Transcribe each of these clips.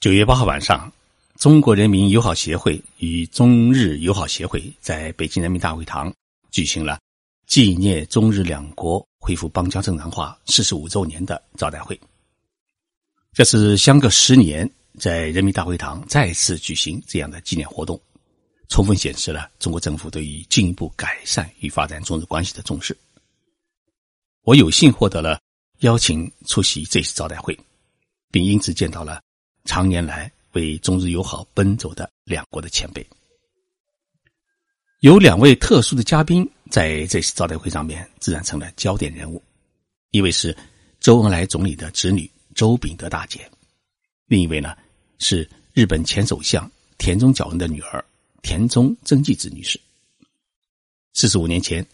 九月八号晚上，中国人民友好协会与中日友好协会在北京人民大会堂举行了纪念中日两国恢复邦交正常化四十五周年的招待会。这是相隔十年，在人民大会堂再次举行这样的纪念活动，充分显示了中国政府对于进一步改善与发展中日关系的重视。我有幸获得了邀请出席这次招待会，并因此见到了。常年来为中日友好奔走的两国的前辈，有两位特殊的嘉宾在这次招待会上面自然成了焦点人物。一位是周恩来总理的侄女周秉德大姐，另一位呢是日本前首相田中角荣的女儿田中真纪子女士。四十五年前，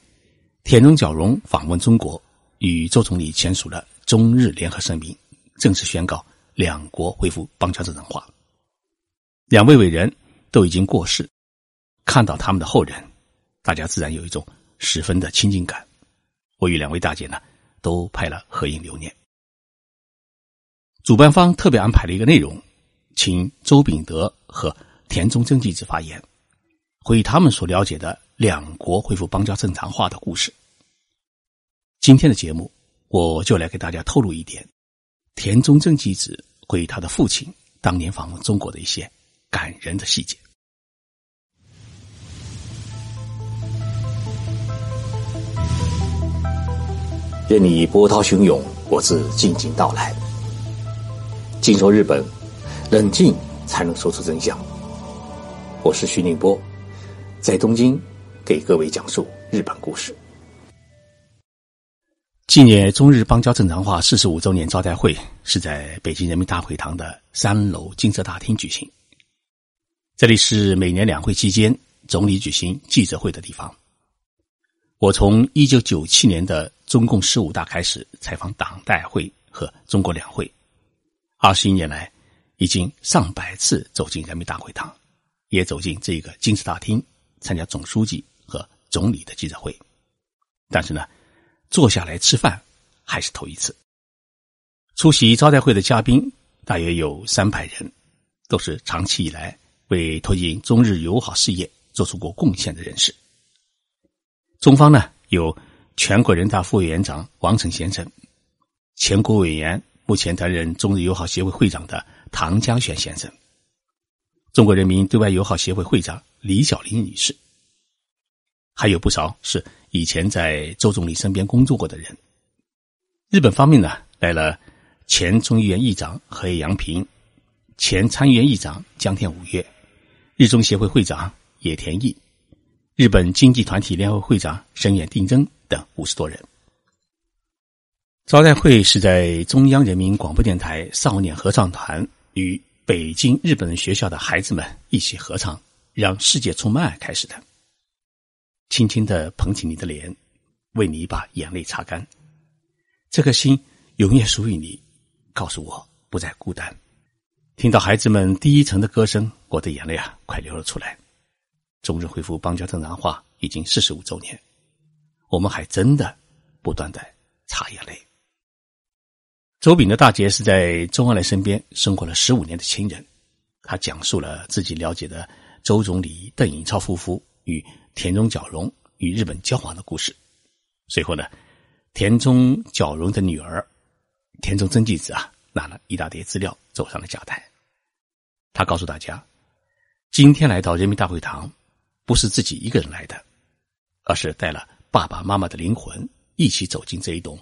田中角荣访问中国，与周总理签署了中日联合声明，正式宣告。两国恢复邦交正常化，两位伟人都已经过世，看到他们的后人，大家自然有一种十分的亲近感。我与两位大姐呢，都拍了合影留念。主办方特别安排了一个内容，请周秉德和田中真纪子发言，回忆他们所了解的两国恢复邦交正常化的故事。今天的节目，我就来给大家透露一点。田中正纪子回忆他的父亲当年访问中国的一些感人的细节。任你波涛汹涌，我自静静到来。静说日本，冷静才能说出真相。我是徐宁波，在东京给各位讲述日本故事。纪念中日邦交正常化四十五周年招待会是在北京人民大会堂的三楼金色大厅举行。这里是每年两会期间总理举行记者会的地方。我从一九九七年的中共十五大开始采访党代会和中国两会，二十一年来已经上百次走进人民大会堂，也走进这个金色大厅参加总书记和总理的记者会。但是呢。坐下来吃饭还是头一次。出席招待会的嘉宾大约有三百人，都是长期以来为推进中日友好事业做出过贡献的人士。中方呢有全国人大副委员长王成先生，全国委员目前担任中日友好协会会长的唐江选先生，中国人民对外友好协会会长李小玲女士，还有不少是。以前在周总理身边工作过的人，日本方面呢来了前众议院议长河野洋平，前参议院议长江田五月，日中协会会长野田毅，日本经济团体联合会长深野定真等五十多人。招待会是在中央人民广播电台少年合唱团与北京日本学校的孩子们一起合唱《让世界充满爱》开始的。轻轻的捧起你的脸，为你把眼泪擦干。这颗心永远属于你，告诉我不再孤单。听到孩子们第一层的歌声，我的眼泪啊，快流了出来。中日恢复邦交正常化已经四十五周年，我们还真的不断的擦眼泪。周炳的大姐是在周恩来身边生活了十五年的亲人，她讲述了自己了解的周总理邓颖超夫妇与。田中角荣与日本交往的故事。随后呢，田中角荣的女儿田中真纪子啊，拿了一大叠资料走上了讲台。他告诉大家，今天来到人民大会堂，不是自己一个人来的，而是带了爸爸妈妈的灵魂一起走进这一栋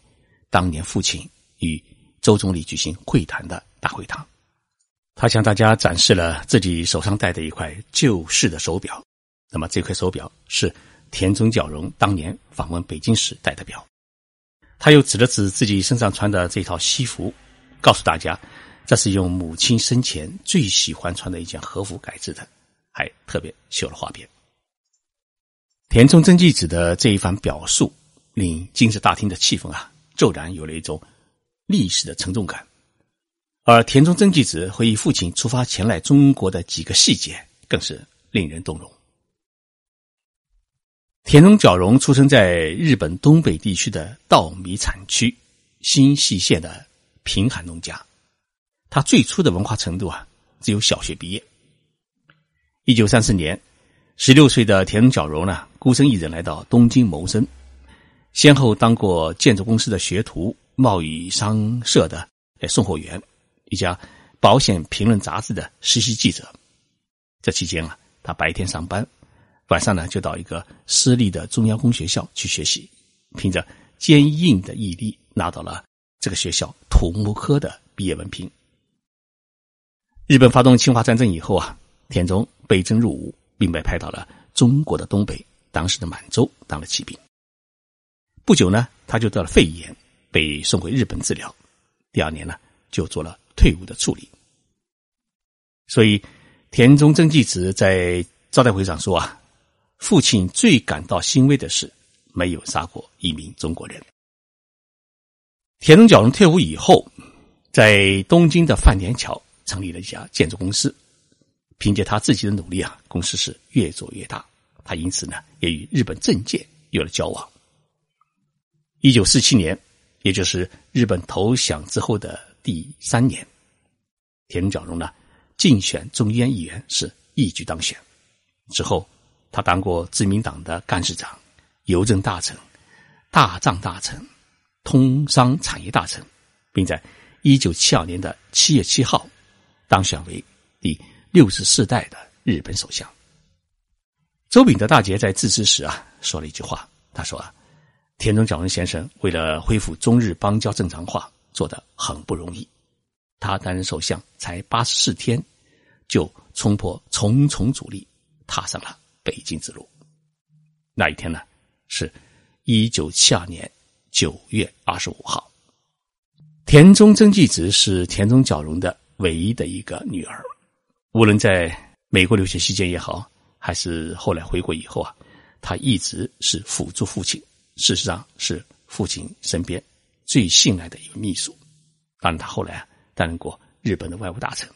当年父亲与周总理举行会谈的大会堂。他向大家展示了自己手上戴的一块旧式的手表。那么这块手表是田中角荣当年访问北京时戴的表，他又指了指自己身上穿的这套西服，告诉大家，这是用母亲生前最喜欢穿的一件和服改制的，还特别绣了花边。田中真纪子的这一番表述，令金色大厅的气氛啊，骤然有了一种历史的沉重感。而田中真纪子回忆父亲出发前来中国的几个细节，更是令人动容。田中角荣出生在日本东北地区的稻米产区新细县的贫寒农家，他最初的文化程度啊，只有小学毕业。一九三四年，十六岁的田中角荣呢，孤身一人来到东京谋生，先后当过建筑公司的学徒、贸易商社的送货员、一家保险评论杂志的实习记者。这期间啊，他白天上班，晚上呢就到一个私立的中央工学校去学习，凭着坚硬的毅力，拿到了这个学校土木科的毕业文凭。日本发动侵华战争以后啊，田中被征入伍，并被派到了中国的东北，当时的满洲当了骑兵。不久呢，他就得了肺炎，被送回日本治疗。第二年呢，就做了退伍的处理。所以。田中真纪子在招待会上说：“啊，父亲最感到欣慰的是没有杀过一名中国人。”田中角荣退伍以后，在东京的范田桥成立了一家建筑公司。凭借他自己的努力啊，公司是越做越大。他因此呢，也与日本政界有了交往。一九四七年，也就是日本投降之后的第三年，田中角荣呢。竞选众议院议员是一举当选，之后他当过自民党的干事长、邮政大臣、大藏大臣、通商产业大臣，并在一九七二年的七月七号当选为第六十四代的日本首相。周秉德大杰在致辞时啊说了一句话，他说啊，田中角荣先生为了恢复中日邦交正常化，做得很不容易。他担任首相才八十四天，就冲破重重阻力，踏上了北京之路。那一天呢，是一九七二年九月二十五号。田中真纪子是田中角荣的唯一的一个女儿。无论在美国留学期间也好，还是后来回国以后啊，她一直是辅助父亲，事实上是父亲身边最信赖的一个秘书。当然，他后来啊。担任过日本的外务大臣，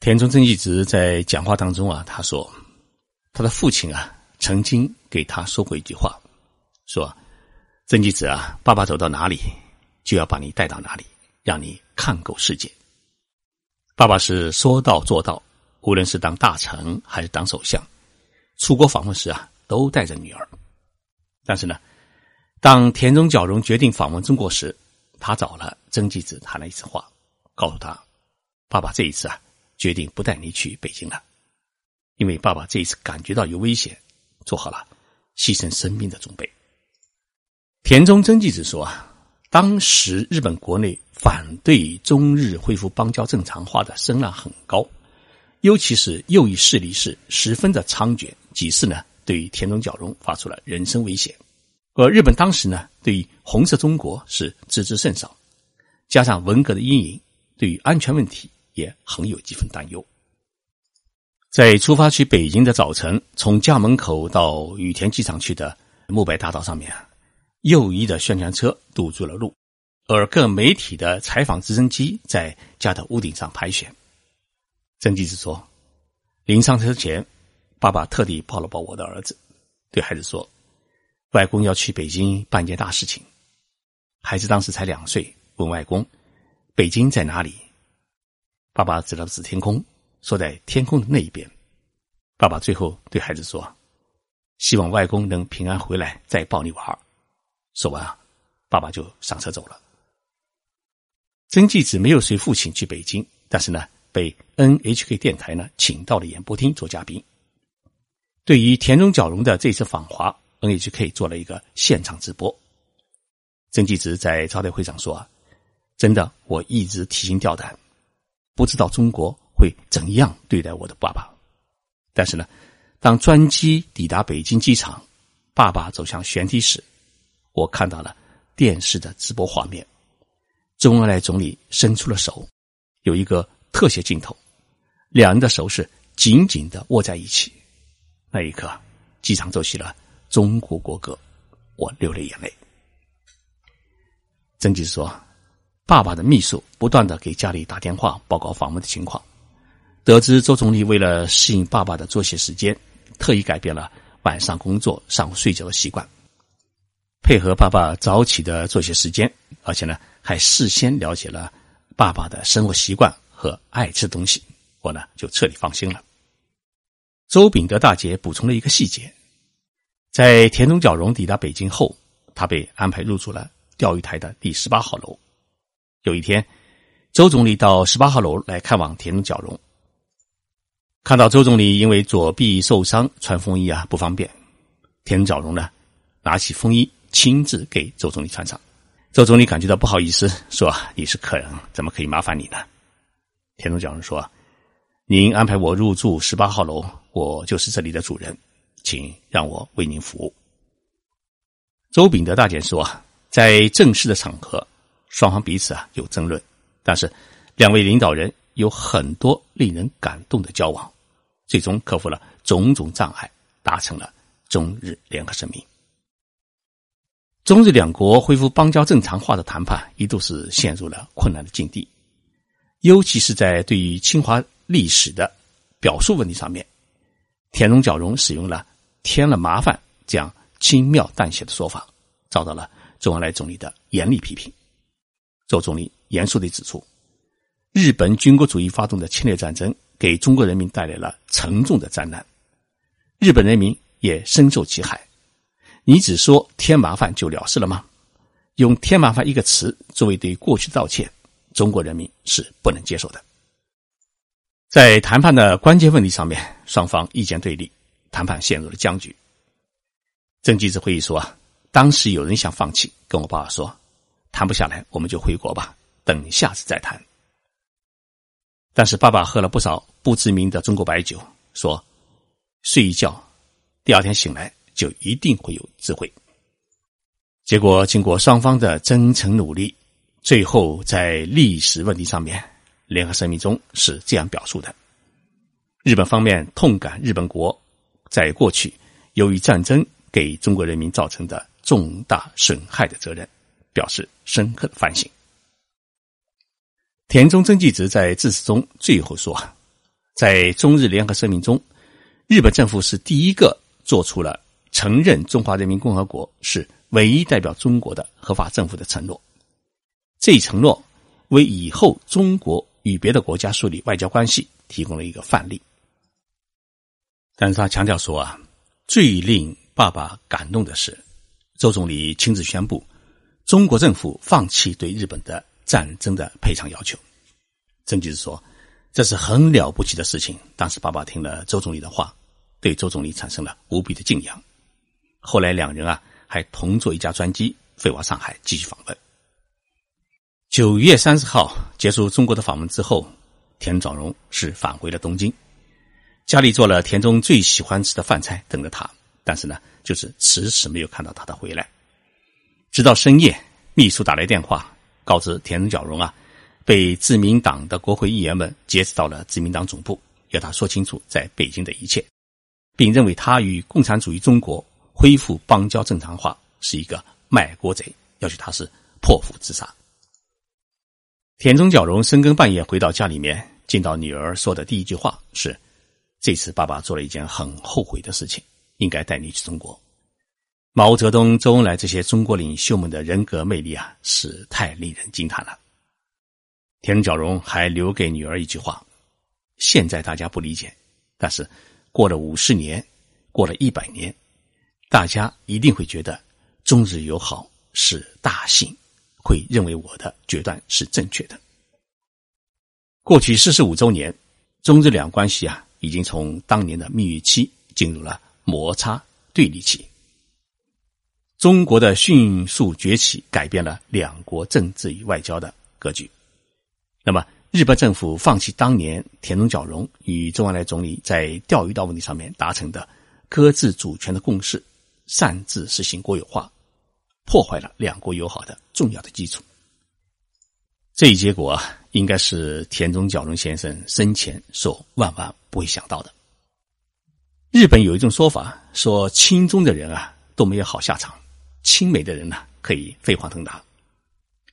田中正一直在讲话当中啊，他说，他的父亲啊曾经给他说过一句话，说，曾纪子啊，爸爸走到哪里，就要把你带到哪里，让你看够世界。爸爸是说到做到，无论是当大臣还是当首相，出国访问时啊，都带着女儿。但是呢，当田中角荣决定访问中国时，他找了曾纪子谈了一次话。告诉他，爸爸这一次啊，决定不带你去北京了，因为爸爸这一次感觉到有危险，做好了牺牲生命的准备。田中真纪子说啊，当时日本国内反对中日恢复邦交正常化的声浪很高，尤其是右翼势力是十分的猖獗，几次呢对于田中角荣发出了人身威胁，而日本当时呢对于红色中国是知之甚少，加上文革的阴影。对于安全问题也很有几分担忧。在出发去北京的早晨，从家门口到羽田机场去的木白大道上面，右翼的宣传车堵住了路，而各媒体的采访直升机在家的屋顶上盘旋。曾纪子说：“临上车前，爸爸特地抱了抱我的儿子，对孩子说：‘外公要去北京办件大事情。’孩子当时才两岁，问外公。”北京在哪里？爸爸指了指天空，说在天空的那一边。爸爸最后对孩子说：“希望外公能平安回来，再抱你玩。”说完啊，爸爸就上车走了。曾纪子没有随父亲去北京，但是呢，被 NHK 电台呢请到了演播厅做嘉宾。对于田中角荣的这次访华，NHK 做了一个现场直播。曾纪子在招待会上说。真的，我一直提心吊胆，不知道中国会怎样对待我的爸爸。但是呢，当专机抵达北京机场，爸爸走向舷梯时，我看到了电视的直播画面。周恩来总理伸出了手，有一个特写镜头，两人的手是紧紧的握在一起。那一刻，机场奏起了中国国歌，我流了眼泪。曾纪说。爸爸的秘书不断的给家里打电话报告访问的情况，得知周总理为了适应爸爸的作息时间，特意改变了晚上工作、上午睡觉的习惯，配合爸爸早起的作息时间，而且呢还事先了解了爸爸的生活习惯和爱吃东西，我呢就彻底放心了。周秉德大姐补充了一个细节：在田中角荣抵达北京后，他被安排入住了钓鱼台的第十八号楼。有一天，周总理到十八号楼来看望田中角荣，看到周总理因为左臂受伤穿风衣啊不方便，田中角荣呢拿起风衣亲自给周总理穿上。周总理感觉到不好意思，说：“你是客人，怎么可以麻烦你呢？”田中角荣说：“您安排我入住十八号楼，我就是这里的主人，请让我为您服务。”周秉德大姐说：“在正式的场合，双方彼此啊有争论，但是两位领导人有很多令人感动的交往，最终克服了种种障碍，达成了中日联合声明。”中日两国恢复邦交正常化的谈判一度是陷入了困难的境地，尤其是在对于侵华历史的表述问题上面，田中角荣使用了添了麻烦这样轻描淡写的说法，遭到了周恩来总理的严厉批评。周总理严肃地指出，日本军国主义发动的侵略战争给中国人民带来了沉重的灾难，日本人民也深受其害。你只说添麻烦就了事了吗？用“添麻烦”一个词作为对过去的道歉，中国人民是不能接受的。在谈判的关键问题上面，双方意见对立，谈判陷入了僵局。政记者会议说，当时有人想放弃，跟我爸爸说，谈不下来我们就回国吧，等下次再谈。但是爸爸喝了不少不知名的中国白酒，说睡一觉，第二天醒来。就一定会有智慧。结果，经过双方的真诚努力，最后在历史问题上面，联合声明中是这样表述的：日本方面痛感日本国在过去由于战争给中国人民造成的重大损害的责任，表示深刻的反省。田中真纪子在致辞中最后说：“在中日联合声明中，日本政府是第一个做出了。”承认中华人民共和国是唯一代表中国的合法政府的承诺，这一承诺为以后中国与别的国家树立外交关系提供了一个范例。但是他强调说啊，最令爸爸感动的是，周总理亲自宣布，中国政府放弃对日本的战争的赔偿要求。郑吉是说，这是很了不起的事情。当时爸爸听了周总理的话，对周总理产生了无比的敬仰。后来两人啊还同坐一架专机飞往上海继续访问。九月三十号结束中国的访问之后，田长荣是返回了东京，家里做了田中最喜欢吃的饭菜等着他，但是呢就是迟迟没有看到他的回来。直到深夜，秘书打来电话告知田中角荣啊被自民党的国会议员们劫持到了自民党总部，要他说清楚在北京的一切，并认为他与共产主义中国。恢复邦交正常化是一个卖国贼，要求他是破釜自杀。田中角荣深更半夜回到家里面，见到女儿说的第一句话是：“这次爸爸做了一件很后悔的事情，应该带你去中国。”毛泽东、周恩来这些中国领袖们的人格魅力啊，是太令人惊叹了。田中角荣还留给女儿一句话：“现在大家不理解，但是过了五十年，过了一百年。”大家一定会觉得中日友好是大幸，会认为我的决断是正确的。过去四十五周年，中日两关系啊，已经从当年的蜜月期进入了摩擦对立期。中国的迅速崛起改变了两国政治与外交的格局。那么，日本政府放弃当年田中角荣与周恩来总理在钓鱼岛问题上面达成的搁置主权的共识。擅自实行国有化，破坏了两国友好的重要的基础。这一结果应该是田中角荣先生生前所万万不会想到的。日本有一种说法，说亲中的人啊都没有好下场，亲美的人呢可以飞黄腾达。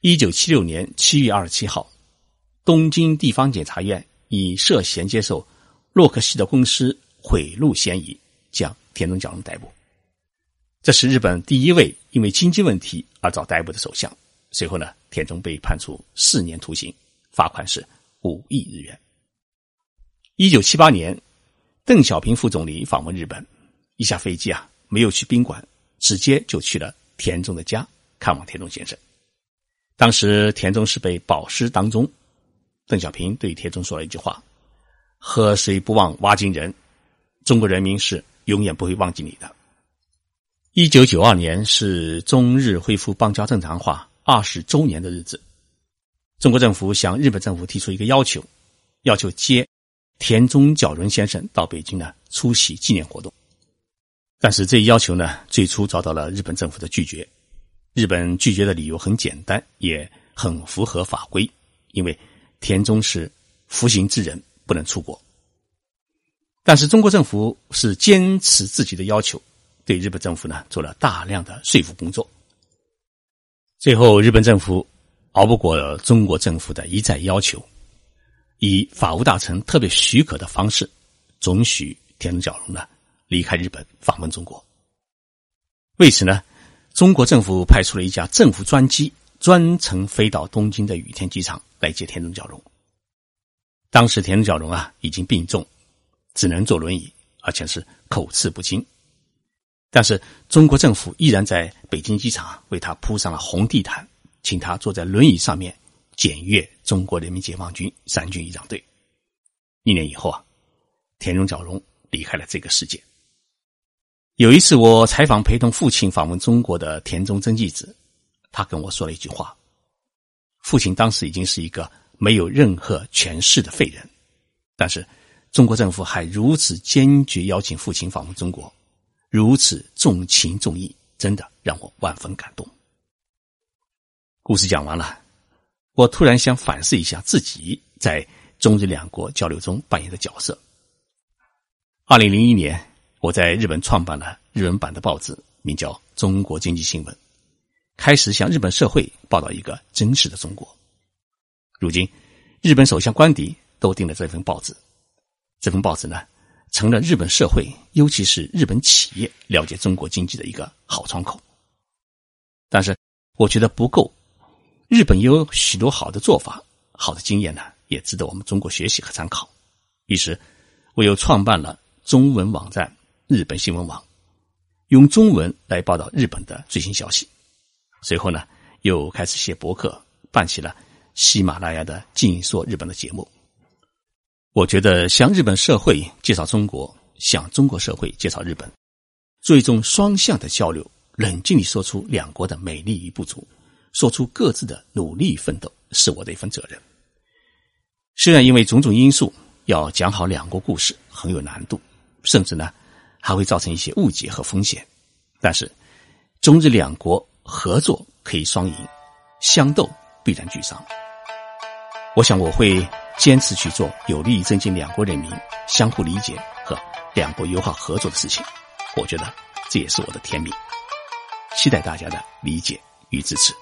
一九七六年七月二十七号，东京地方检察院以涉嫌接受洛克希德公司贿赂嫌疑，将田中角荣逮捕。这是日本第一位因为经济问题而遭逮捕的首相。随后呢，田中被判处四年徒刑，罚款是五亿日元。一九七八年，邓小平副总理访问日本，一下飞机啊，没有去宾馆，直接就去了田中的家看望田中先生。当时田中是被保释当中，邓小平对田中说了一句话：“喝水不忘挖井人，中国人民是永远不会忘记你的。”一九九二年是中日恢复邦交正常化二十周年的日子，中国政府向日本政府提出一个要求，要求接。田中角荣先生到北京呢出席纪念活动，但是这一要求呢最初遭到了日本政府的拒绝。日本拒绝的理由很简单，也很符合法规，因为田中是服刑之人，不能出国。但是中国政府是坚持自己的要求，对日本政府呢做了大量的说服工作。最后，日本政府熬不过中国政府的一再要求。以法务大臣特别许可的方式，准许田中角荣呢离开日本访问中国。为此呢，中国政府派出了一架政府专机，专程飞到东京的羽田机场来接田中角荣。当时田中角荣啊已经病重，只能坐轮椅，而且是口齿不清。但是中国政府依然在北京机场为他铺上了红地毯，请他坐在轮椅上面。检阅中国人民解放军三军仪仗队。一年以后啊，田中角荣离开了这个世界。有一次，我采访陪同父亲访问中国的田中真纪子，他跟我说了一句话：父亲当时已经是一个没有任何权势的废人，但是中国政府还如此坚决邀请父亲访问中国，如此重情重义，真的让我万分感动。故事讲完了。我突然想反思一下自己在中日两国交流中扮演的角色。二零零一年，我在日本创办了日文版的报纸，名叫《中国经济新闻》，开始向日本社会报道一个真实的中国。如今，日本首相官邸都订了这份报纸，这份报纸呢，成了日本社会，尤其是日本企业了解中国经济的一个好窗口。但是，我觉得不够。日本有许多好的做法，好的经验呢，也值得我们中国学习和参考。于是，我又创办了中文网站“日本新闻网”，用中文来报道日本的最新消息。随后呢，又开始写博客，办起了喜马拉雅的“静说日本”的节目。我觉得向日本社会介绍中国，向中国社会介绍日本，做一种双向的交流，冷静地说出两国的美丽与不足。说出各自的努力奋斗是我的一份责任。虽然因为种种因素要讲好两国故事很有难度，甚至呢还会造成一些误解和风险，但是中日两国合作可以双赢，相斗必然俱伤。我想我会坚持去做有利于增进两国人民相互理解和两国友好合作的事情。我觉得这也是我的天命。期待大家的理解与支持。